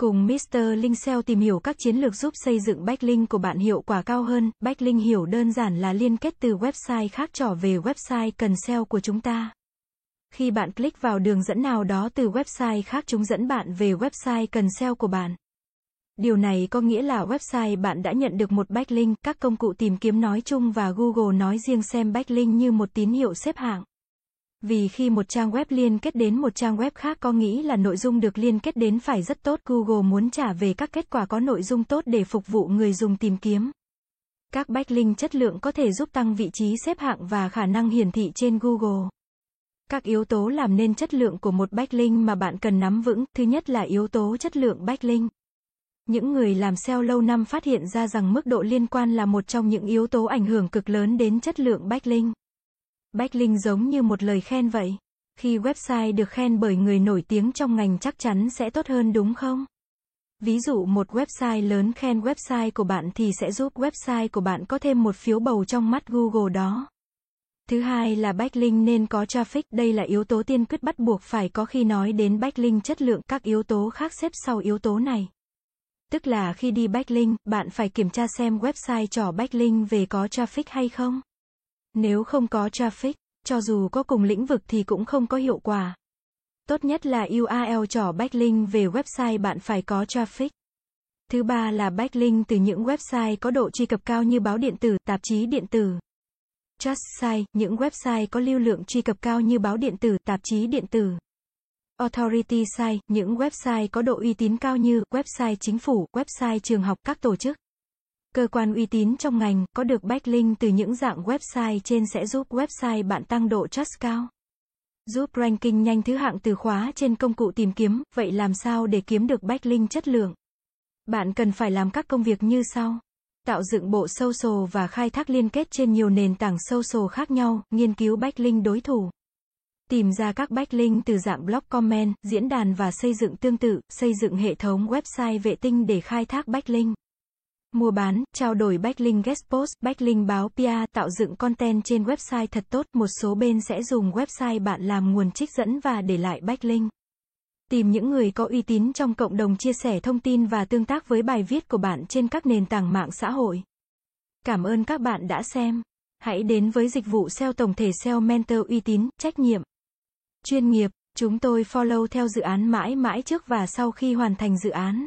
Cùng Mr. Linh SEO tìm hiểu các chiến lược giúp xây dựng backlink của bạn hiệu quả cao hơn. Backlink hiểu đơn giản là liên kết từ website khác trở về website cần SEO của chúng ta. Khi bạn click vào đường dẫn nào đó từ website khác chúng dẫn bạn về website cần SEO của bạn. Điều này có nghĩa là website bạn đã nhận được một backlink, các công cụ tìm kiếm nói chung và Google nói riêng xem backlink như một tín hiệu xếp hạng. Vì khi một trang web liên kết đến một trang web khác có nghĩ là nội dung được liên kết đến phải rất tốt, Google muốn trả về các kết quả có nội dung tốt để phục vụ người dùng tìm kiếm. Các backlink chất lượng có thể giúp tăng vị trí xếp hạng và khả năng hiển thị trên Google. Các yếu tố làm nên chất lượng của một backlink mà bạn cần nắm vững, thứ nhất là yếu tố chất lượng backlink. Những người làm SEO lâu năm phát hiện ra rằng mức độ liên quan là một trong những yếu tố ảnh hưởng cực lớn đến chất lượng backlink. Bách Linh giống như một lời khen vậy. Khi website được khen bởi người nổi tiếng trong ngành chắc chắn sẽ tốt hơn đúng không? Ví dụ một website lớn khen website của bạn thì sẽ giúp website của bạn có thêm một phiếu bầu trong mắt Google đó. Thứ hai là backlink nên có traffic, đây là yếu tố tiên quyết bắt buộc phải có khi nói đến backlink chất lượng, các yếu tố khác xếp sau yếu tố này. Tức là khi đi backlink, bạn phải kiểm tra xem website trỏ backlink về có traffic hay không. Nếu không có traffic, cho dù có cùng lĩnh vực thì cũng không có hiệu quả. Tốt nhất là URL trỏ backlink về website bạn phải có traffic. Thứ ba là backlink từ những website có độ truy cập cao như báo điện tử, tạp chí điện tử. Just site, những website có lưu lượng truy cập cao như báo điện tử, tạp chí điện tử. Authority site, những website có độ uy tín cao như website chính phủ, website trường học, các tổ chức. Cơ quan uy tín trong ngành, có được backlink từ những dạng website trên sẽ giúp website bạn tăng độ trust cao. Giúp ranking nhanh thứ hạng từ khóa trên công cụ tìm kiếm, vậy làm sao để kiếm được backlink chất lượng? Bạn cần phải làm các công việc như sau. Tạo dựng bộ social và khai thác liên kết trên nhiều nền tảng social khác nhau, nghiên cứu backlink đối thủ. Tìm ra các backlink từ dạng blog comment, diễn đàn và xây dựng tương tự, xây dựng hệ thống website vệ tinh để khai thác backlink. Mua bán, trao đổi backlink guest post, backlink báo PR, tạo dựng content trên website thật tốt, một số bên sẽ dùng website bạn làm nguồn trích dẫn và để lại backlink. Tìm những người có uy tín trong cộng đồng chia sẻ thông tin và tương tác với bài viết của bạn trên các nền tảng mạng xã hội. Cảm ơn các bạn đã xem. Hãy đến với dịch vụ SEO tổng thể SEO Mentor uy tín, trách nhiệm, chuyên nghiệp. Chúng tôi follow theo dự án mãi mãi trước và sau khi hoàn thành dự án.